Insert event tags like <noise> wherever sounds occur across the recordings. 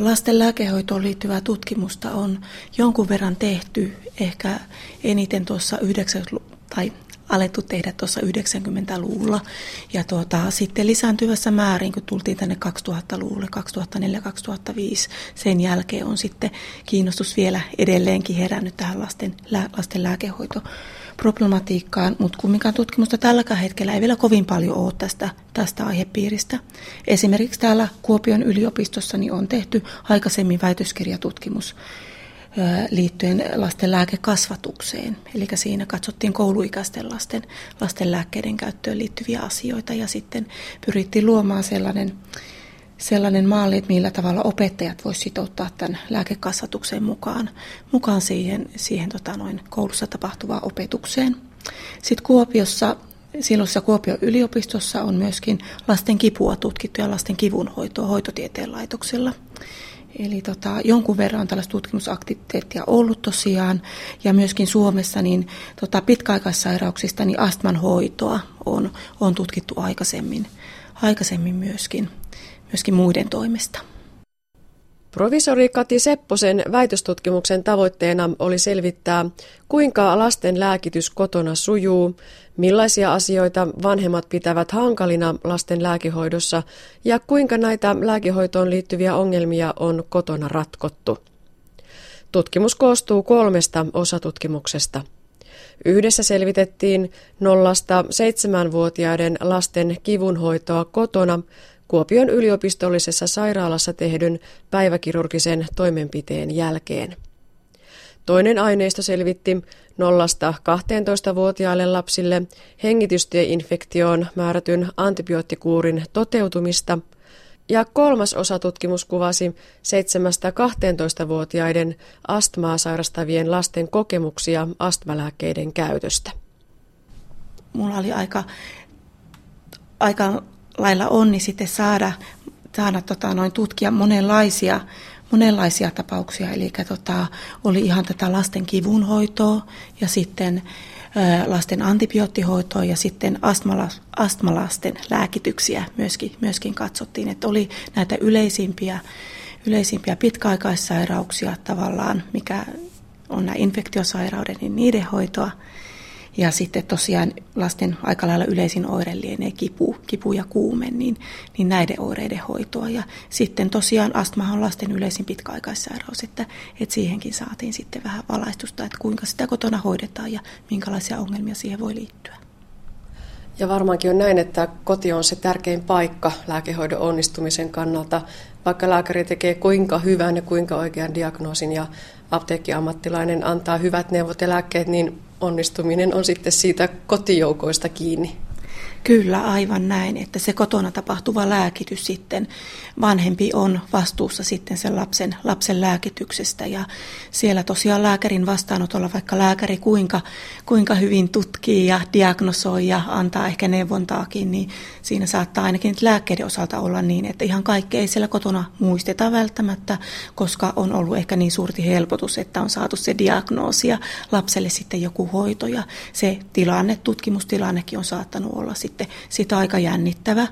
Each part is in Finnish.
Lasten lääkehoitoon liittyvää tutkimusta on jonkun verran tehty, ehkä eniten tuossa 90- tai alettu tehdä tuossa 90-luvulla. Ja tuota, sitten lisääntyvässä määrin, kun tultiin tänne 2000-luvulle, 2004-2005, sen jälkeen on sitten kiinnostus vielä edelleenkin herännyt tähän lasten, lasten lääkehoitoon problematiikkaan, mutta kumminkaan tutkimusta tälläkään hetkellä ei vielä kovin paljon ole tästä, tästä aihepiiristä. Esimerkiksi täällä Kuopion yliopistossa niin on tehty aikaisemmin väitöskirjatutkimus liittyen lasten lääkekasvatukseen. Eli siinä katsottiin kouluikäisten lasten, lasten lääkkeiden käyttöön liittyviä asioita ja sitten pyrittiin luomaan sellainen, sellainen malli, että millä tavalla opettajat voisivat sitouttaa tämän lääkekasvatukseen mukaan, mukaan siihen, siihen tota noin, koulussa tapahtuvaan opetukseen. Sitten Kuopiossa Silloisessa Kuopion yliopistossa on myöskin lasten kipua tutkittu ja lasten kivunhoitoa hoitotieteen laitoksella. Eli tota, jonkun verran on tällaista tutkimusaktiviteettia ollut tosiaan, ja myöskin Suomessa niin tota, pitkäaikaissairauksista niin astman hoitoa on, on tutkittu aikaisemmin, aikaisemmin myöskin, myöskin muiden toimesta. Provisori Kati Sepposen väitöstutkimuksen tavoitteena oli selvittää, kuinka lasten lääkitys kotona sujuu, millaisia asioita vanhemmat pitävät hankalina lasten lääkehoidossa ja kuinka näitä lääkehoitoon liittyviä ongelmia on kotona ratkottu. Tutkimus koostuu kolmesta osatutkimuksesta. Yhdessä selvitettiin nollasta seitsemänvuotiaiden lasten kivunhoitoa kotona Kuopion yliopistollisessa sairaalassa tehdyn päiväkirurgisen toimenpiteen jälkeen. Toinen aineisto selvitti 0-12-vuotiaille lapsille hengitystieinfektioon määrätyn antibioottikuurin toteutumista ja kolmas osatutkimus kuvasi 7-12-vuotiaiden astmaa sairastavien lasten kokemuksia astmalääkkeiden käytöstä. Mulla oli aika, aika lailla onni sitten saada, saada tota, noin tutkia monenlaisia, monenlaisia tapauksia. Eli tota, oli ihan tätä lasten kivunhoitoa ja sitten lasten antibioottihoitoa ja sitten astmala, astmalasten lääkityksiä myöskin, myöskin katsottiin. Että oli näitä yleisimpiä, yleisimpiä pitkäaikaissairauksia tavallaan, mikä on nämä infektiosairauden, niin niiden hoitoa – ja sitten tosiaan lasten aika lailla yleisin oire lienee kipu, kipu ja kuume, niin, niin näiden oireiden hoitoa. Ja sitten tosiaan astma on lasten yleisin pitkäaikaissairaus, että, että siihenkin saatiin sitten vähän valaistusta, että kuinka sitä kotona hoidetaan ja minkälaisia ongelmia siihen voi liittyä. Ja varmaankin on näin, että koti on se tärkein paikka lääkehoidon onnistumisen kannalta. Vaikka lääkäri tekee kuinka hyvän ja kuinka oikean diagnoosin ja apteekkiammattilainen antaa hyvät neuvot ja lääkkeet, niin onnistuminen on sitten siitä kotijoukoista kiinni. Kyllä, aivan näin, että se kotona tapahtuva lääkitys sitten, vanhempi on vastuussa sitten sen lapsen, lapsen lääkityksestä. Ja siellä tosiaan lääkärin vastaanotolla, vaikka lääkäri kuinka, kuinka hyvin tutkii ja diagnosoi ja antaa ehkä neuvontaakin, niin siinä saattaa ainakin lääkkeiden osalta olla niin, että ihan kaikki ei siellä kotona muisteta välttämättä, koska on ollut ehkä niin suurti helpotus, että on saatu se diagnoosi ja lapselle sitten joku hoito. Ja se tilanne, tutkimustilannekin on saattanut olla sitten sitten sitä aika jännittävä.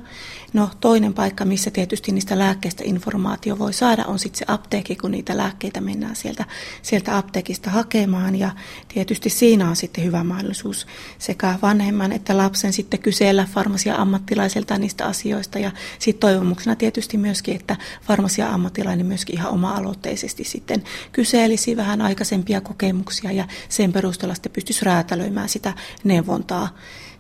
No toinen paikka, missä tietysti niistä lääkkeistä informaatio voi saada, on sitten se apteekki, kun niitä lääkkeitä mennään sieltä, sieltä apteekista hakemaan. Ja tietysti siinä on sitten hyvä mahdollisuus sekä vanhemman että lapsen sitten kysellä farmasia-ammattilaiselta niistä asioista. Ja sitten toivomuksena tietysti myöskin, että farmasia-ammattilainen myöskin ihan oma-aloitteisesti sitten kyselisi vähän aikaisempia kokemuksia ja sen perusteella sitten pystyisi räätälöimään sitä neuvontaa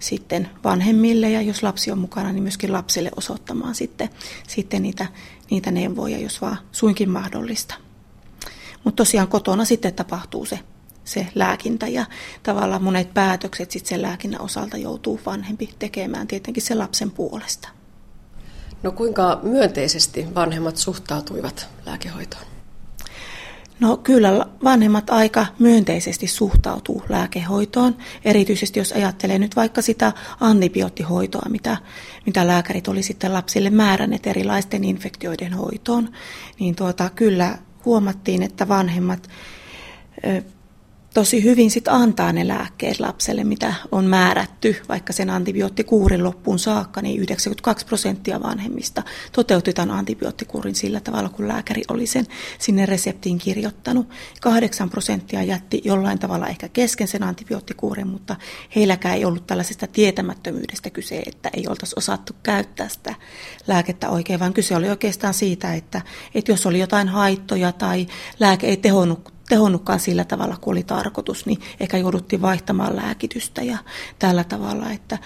sitten vanhemmille ja jos lapsi on mukana, niin myöskin lapselle osoittamaan sitten, sitten niitä, niitä neuvoja, jos vaan suinkin mahdollista. Mutta tosiaan kotona sitten tapahtuu se, se lääkintä ja tavallaan monet päätökset sitten sen lääkinnän osalta joutuu vanhempi tekemään tietenkin sen lapsen puolesta. No kuinka myönteisesti vanhemmat suhtautuivat lääkehoitoon? No kyllä vanhemmat aika myönteisesti suhtautuu lääkehoitoon, erityisesti jos ajattelee nyt vaikka sitä antibioottihoitoa, mitä, mitä lääkärit oli sitten lapsille määränneet erilaisten infektioiden hoitoon, niin tuota, kyllä huomattiin, että vanhemmat tosi hyvin sit antaa ne lääkkeet lapselle, mitä on määrätty, vaikka sen antibioottikuurin loppuun saakka, niin 92 prosenttia vanhemmista toteutti tämän antibioottikuurin sillä tavalla, kun lääkäri oli sen sinne reseptiin kirjoittanut. 8 prosenttia jätti jollain tavalla ehkä kesken sen antibioottikuurin, mutta heilläkään ei ollut tällaisesta tietämättömyydestä kyse, että ei oltaisi osattu käyttää sitä lääkettä oikein, vaan kyse oli oikeastaan siitä, että, että jos oli jotain haittoja tai lääke ei tehonnut tehonnutkaan sillä tavalla kuin oli tarkoitus, niin ehkä jouduttiin vaihtamaan lääkitystä ja tällä tavalla, että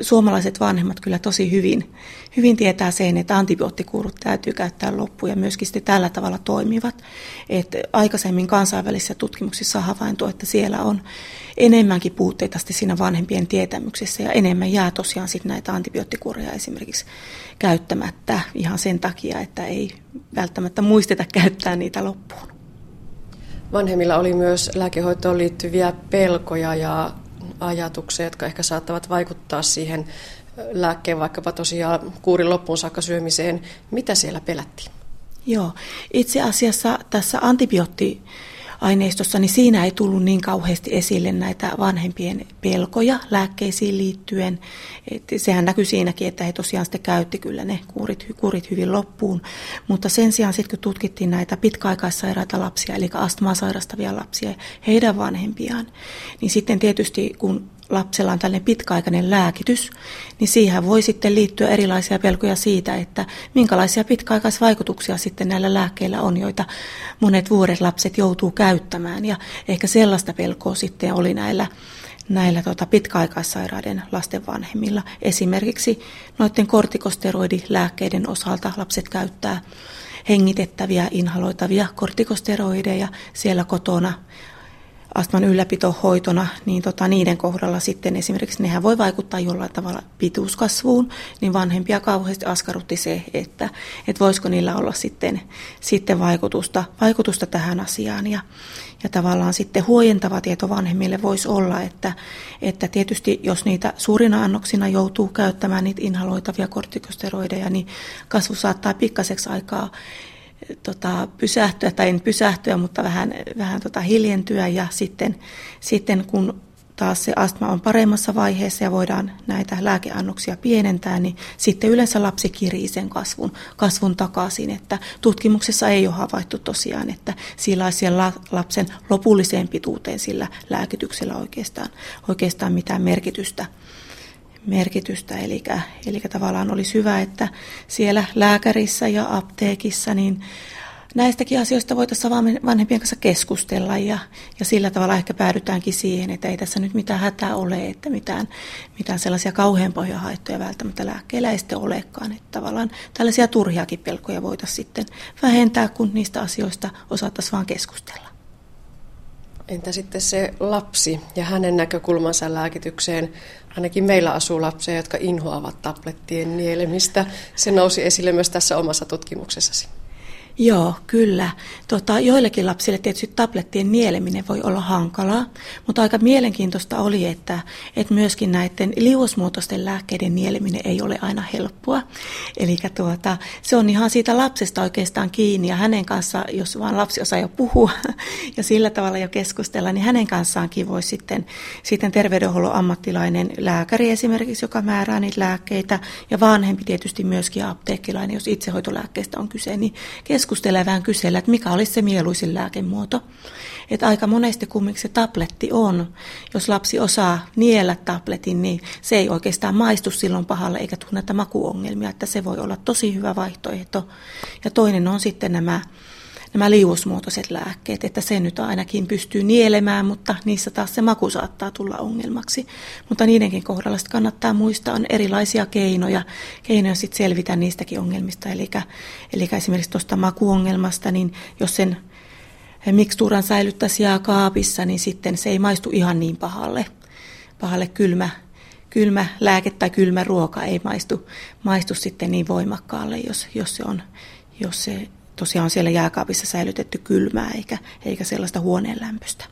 suomalaiset vanhemmat kyllä tosi hyvin, hyvin tietää sen, että antibioottikuurut täytyy käyttää loppuun ja myöskin sitten tällä tavalla toimivat. että aikaisemmin kansainvälisissä tutkimuksissa on havaintu, että siellä on enemmänkin puutteita siinä vanhempien tietämyksessä ja enemmän jää tosiaan sitten näitä antibioottikuureja esimerkiksi käyttämättä ihan sen takia, että ei välttämättä muisteta käyttää niitä loppuun. Vanhemmilla oli myös lääkehoitoon liittyviä pelkoja ja ajatuksia, jotka ehkä saattavat vaikuttaa siihen lääkkeen vaikkapa tosiaan kuurin loppuun saakka syömiseen. Mitä siellä pelättiin? Joo, itse asiassa tässä antibiootti aineistossa, niin siinä ei tullut niin kauheasti esille näitä vanhempien pelkoja lääkkeisiin liittyen. Et sehän näkyy siinäkin, että he tosiaan sitten käytti kyllä ne kuurit, kuurit hyvin loppuun. Mutta sen sijaan sitten kun tutkittiin näitä pitkäaikaissairaita lapsia, eli astmaa sairastavia lapsia, heidän vanhempiaan, niin sitten tietysti kun lapsella on tällainen pitkäaikainen lääkitys, niin siihen voi sitten liittyä erilaisia pelkoja siitä, että minkälaisia pitkäaikaisvaikutuksia sitten näillä lääkkeillä on, joita monet vuodet lapset joutuu käyttämään. Ja ehkä sellaista pelkoa sitten oli näillä näillä tota, pitkäaikaissairaiden lasten vanhemmilla. Esimerkiksi noiden kortikosteroidilääkkeiden osalta lapset käyttää hengitettäviä, inhaloitavia kortikosteroideja siellä kotona astman ylläpitohoitona, niin tota, niiden kohdalla sitten esimerkiksi nehän voi vaikuttaa jollain tavalla pituuskasvuun, niin vanhempia kauheasti askarrutti se, että, että voisiko niillä olla sitten, sitten vaikutusta, vaikutusta tähän asiaan. Ja, ja tavallaan sitten huojentava tieto vanhemmille voisi olla, että, että tietysti jos niitä suurina annoksina joutuu käyttämään niitä inhaloitavia kortikosteroideja, niin kasvu saattaa pikkaseksi aikaa tota, pysähtyä, tai en pysähtyä, mutta vähän, vähän tota, hiljentyä ja sitten, sitten kun taas se astma on paremmassa vaiheessa ja voidaan näitä lääkeannoksia pienentää, niin sitten yleensä lapsi kirii sen kasvun, kasvun takaisin. Että tutkimuksessa ei ole havaittu tosiaan, että sillä olisi lapsen lopulliseen pituuteen sillä lääkityksellä oikeastaan, oikeastaan mitään merkitystä merkitystä. Eli, eli tavallaan olisi hyvä, että siellä lääkärissä ja apteekissa niin näistäkin asioista voitaisiin vanhempien kanssa keskustella ja, ja sillä tavalla ehkä päädytäänkin siihen, että ei tässä nyt mitään hätää ole, että mitään, mitään sellaisia kauhean haittoja välttämättä lääkkeillä ei sitten olekaan. Että tavallaan tällaisia turhiakin pelkoja voitaisiin sitten vähentää, kun niistä asioista osattaisiin vaan keskustella. Entä sitten se lapsi ja hänen näkökulmansa lääkitykseen? Ainakin meillä asuu lapsia, jotka inhoavat tablettien nielemistä. Se nousi esille myös tässä omassa tutkimuksessasi. Joo, kyllä. Tota, joillekin lapsille tietysti tablettien nieleminen voi olla hankalaa, mutta aika mielenkiintoista oli, että, että myöskin näiden liuosmuotoisten lääkkeiden nieleminen ei ole aina helppoa. Eli tuota, se on ihan siitä lapsesta oikeastaan kiinni ja hänen kanssa, jos vaan lapsi osaa jo puhua <laughs> ja sillä tavalla jo keskustella, niin hänen kanssaankin voi sitten, sitten terveydenhuollon ammattilainen lääkäri esimerkiksi, joka määrää niitä lääkkeitä ja vanhempi tietysti myöskin apteekkilainen, jos itsehoitolääkkeistä on kyse, niin keskustelevään kysellä, että mikä olisi se mieluisin lääkemuoto. Että aika monesti kumminkin se tabletti on. Jos lapsi osaa niellä tabletin, niin se ei oikeastaan maistu silloin pahalle eikä tunneta makuongelmia, että se voi olla tosi hyvä vaihtoehto. Ja toinen on sitten nämä nämä liuosmuotoiset lääkkeet, että se nyt ainakin pystyy nielemään, mutta niissä taas se maku saattaa tulla ongelmaksi. Mutta niidenkin kohdalla kannattaa muistaa, on erilaisia keinoja, keinoja sit selvitä niistäkin ongelmista. Eli, eli esimerkiksi tuosta makuongelmasta, niin jos sen mikstuuran säilyttäisi kaapissa, niin sitten se ei maistu ihan niin pahalle, pahalle kylmä, kylmä lääke tai kylmä ruoka ei maistu, maistu sitten niin voimakkaalle, jos, jos se on jos se tosiaan siellä jääkaapissa säilytetty kylmää eikä, eikä sellaista huoneen lämpöstä.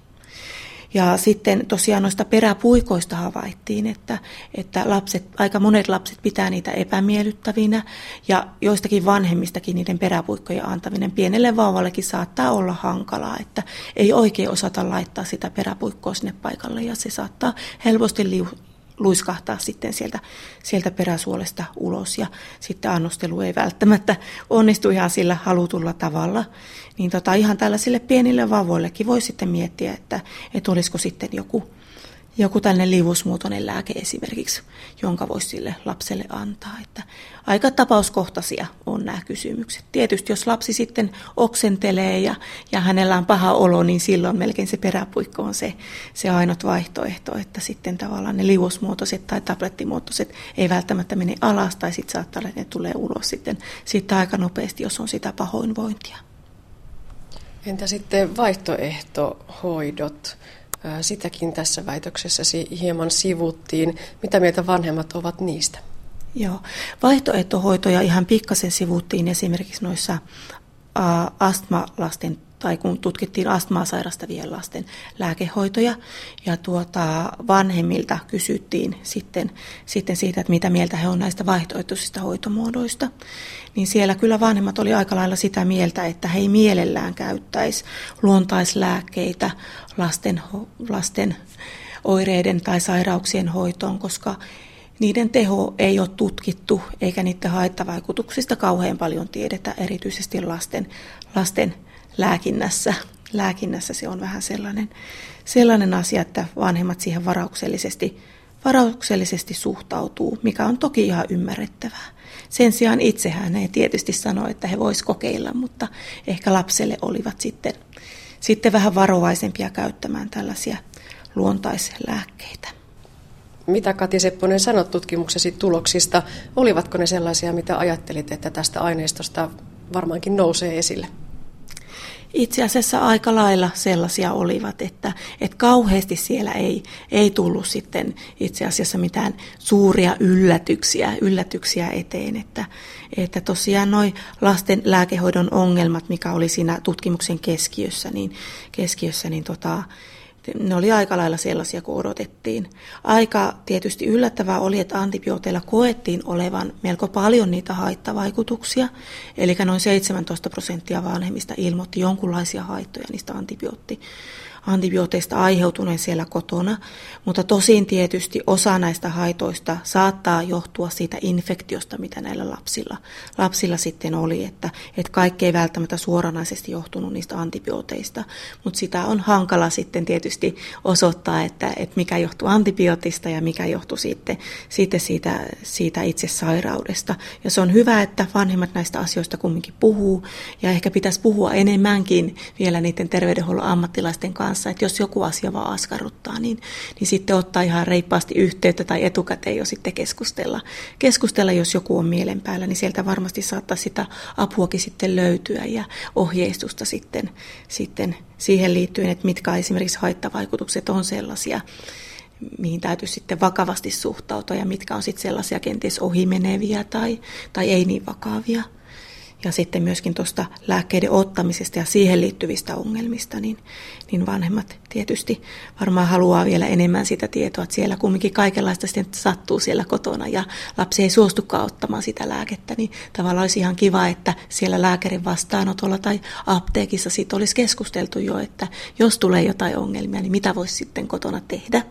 Ja sitten tosiaan noista peräpuikoista havaittiin, että, että lapset, aika monet lapset pitää niitä epämiellyttävinä ja joistakin vanhemmistakin niiden peräpuikkojen antaminen pienelle vauvallekin saattaa olla hankalaa, että ei oikein osata laittaa sitä peräpuikkoa sinne paikalle ja se saattaa helposti liu, luiskahtaa sitten sieltä, sieltä peräsuolesta ulos ja sitten annostelu ei välttämättä onnistu ihan sillä halutulla tavalla. Niin tota, ihan tällaisille pienille vauvoillekin voi sitten miettiä, että, että olisiko sitten joku joku tällainen liuusmuotoinen lääke esimerkiksi, jonka voisi sille lapselle antaa. Että aika tapauskohtaisia on nämä kysymykset. Tietysti jos lapsi sitten oksentelee ja, ja hänellä on paha olo, niin silloin melkein se peräpuikko on se, se ainut vaihtoehto, että sitten tavallaan ne liuusmuotoiset tai tablettimuotoiset ei välttämättä mene alas tai sitten saattaa olla, että ne tulee ulos sitten, sitten aika nopeasti, jos on sitä pahoinvointia. Entä sitten vaihtoehtohoidot? Sitäkin tässä väitöksessäsi hieman sivuttiin. Mitä mieltä vanhemmat ovat niistä? Joo, vaihtoehtohoitoja ihan pikkasen sivuttiin esimerkiksi noissa astmalasten tai kun tutkittiin astmaa sairastavien lasten lääkehoitoja ja tuota, vanhemmilta kysyttiin sitten, sitten siitä, että mitä mieltä he on näistä vaihtoehtoisista hoitomuodoista, niin siellä kyllä vanhemmat oli aika lailla sitä mieltä, että he ei mielellään käyttäisi luontaislääkkeitä lasten, lasten oireiden tai sairauksien hoitoon, koska niiden teho ei ole tutkittu eikä niiden haittavaikutuksista kauhean paljon tiedetä, erityisesti lasten, lasten lääkinnässä. Lääkinnässä se on vähän sellainen, sellainen asia, että vanhemmat siihen varauksellisesti, varauksellisesti suhtautuu, mikä on toki ihan ymmärrettävää. Sen sijaan itsehän ei tietysti sano, että he vois kokeilla, mutta ehkä lapselle olivat sitten, sitten vähän varovaisempia käyttämään tällaisia luontaislääkkeitä. Mitä Kati Sepponen sanot tutkimuksesi tuloksista? Olivatko ne sellaisia, mitä ajattelit, että tästä aineistosta varmaankin nousee esille? Itse asiassa aika lailla sellaisia olivat, että, että kauheasti siellä ei, ei tullut sitten itse asiassa mitään suuria yllätyksiä, yllätyksiä eteen, että, että tosiaan noin lasten lääkehoidon ongelmat, mikä oli siinä tutkimuksen keskiössä, niin, keskiössä, niin tota, ne oli aika lailla sellaisia kuin odotettiin. Aika tietysti yllättävää oli, että antibiooteilla koettiin olevan melko paljon niitä haittavaikutuksia, eli noin 17 prosenttia vanhemmista ilmoitti jonkunlaisia haittoja niistä antibiootti antibiooteista aiheutuneen siellä kotona, mutta tosin tietysti osa näistä haitoista saattaa johtua siitä infektiosta, mitä näillä lapsilla, lapsilla sitten oli, että, että kaikki ei välttämättä suoranaisesti johtunut niistä antibiooteista, mutta sitä on hankala sitten tietysti osoittaa, että, että mikä johtuu antibiootista ja mikä johtuu sitten, sitten siitä, siitä itse sairaudesta. Ja se on hyvä, että vanhemmat näistä asioista kumminkin puhuu ja ehkä pitäisi puhua enemmänkin vielä niiden terveydenhuollon ammattilaisten kanssa, kanssa, että jos joku asia vaan askarruttaa, niin, niin sitten ottaa ihan reippaasti yhteyttä tai etukäteen jo sitten keskustella. Keskustella, jos joku on mielen päällä, niin sieltä varmasti saattaa sitä apuakin sitten löytyä ja ohjeistusta sitten, sitten siihen liittyen, että mitkä esimerkiksi haittavaikutukset on sellaisia, mihin täytyy sitten vakavasti suhtautua ja mitkä on sitten sellaisia kenties ohimeneviä tai, tai ei niin vakavia ja sitten myöskin tuosta lääkkeiden ottamisesta ja siihen liittyvistä ongelmista, niin, niin vanhemmat tietysti varmaan haluaa vielä enemmän sitä tietoa, että siellä kumminkin kaikenlaista sitten sattuu siellä kotona ja lapsi ei suostukaan ottamaan sitä lääkettä, niin tavallaan olisi ihan kiva, että siellä lääkärin vastaanotolla tai apteekissa siitä olisi keskusteltu jo, että jos tulee jotain ongelmia, niin mitä voisi sitten kotona tehdä.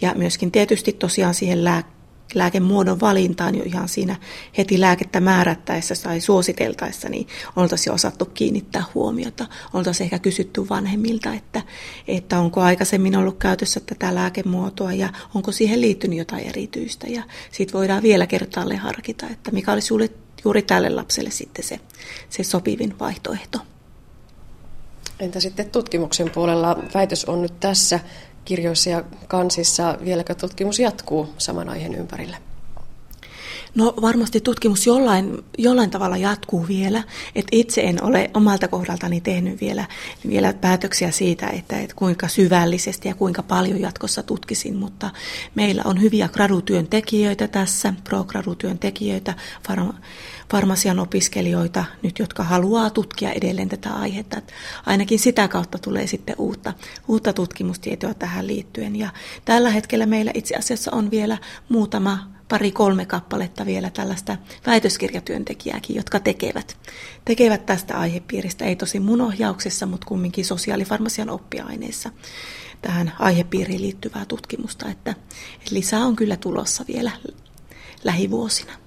Ja myöskin tietysti tosiaan siihen lääkkeeseen lääkemuodon valintaan jo ihan siinä heti lääkettä määrättäessä tai suositeltaessa, niin oltaisiin jo osattu kiinnittää huomiota. Oltaisiin ehkä kysytty vanhemmilta, että, että onko aikaisemmin ollut käytössä tätä lääkemuotoa ja onko siihen liittynyt jotain erityistä. Ja sitten voidaan vielä kertaalleen harkita, että mikä olisi juuri tälle lapselle sitten se, se sopivin vaihtoehto. Entä sitten tutkimuksen puolella? Väitös on nyt tässä kirjoissa ja kansissa. Vieläkö tutkimus jatkuu saman aiheen ympärillä? No varmasti tutkimus jollain, jollain tavalla jatkuu vielä. Et itse en ole omalta kohdaltani tehnyt vielä, vielä päätöksiä siitä, että, että kuinka syvällisesti ja kuinka paljon jatkossa tutkisin, mutta meillä on hyviä gradutyöntekijöitä tässä, pro-gradutyöntekijöitä, farma, farmasian opiskelijoita nyt, jotka haluaa tutkia edelleen tätä aihetta. Että ainakin sitä kautta tulee sitten uutta, uutta tutkimustietoa tähän liittyen. Ja tällä hetkellä meillä itse asiassa on vielä muutama pari-kolme kappaletta vielä tällaista väitöskirjatyöntekijääkin, jotka tekevät, tekevät tästä aihepiiristä, ei tosi mun ohjauksessa, mutta kumminkin sosiaalifarmasian oppiaineissa tähän aihepiiriin liittyvää tutkimusta, että lisää on kyllä tulossa vielä lähivuosina.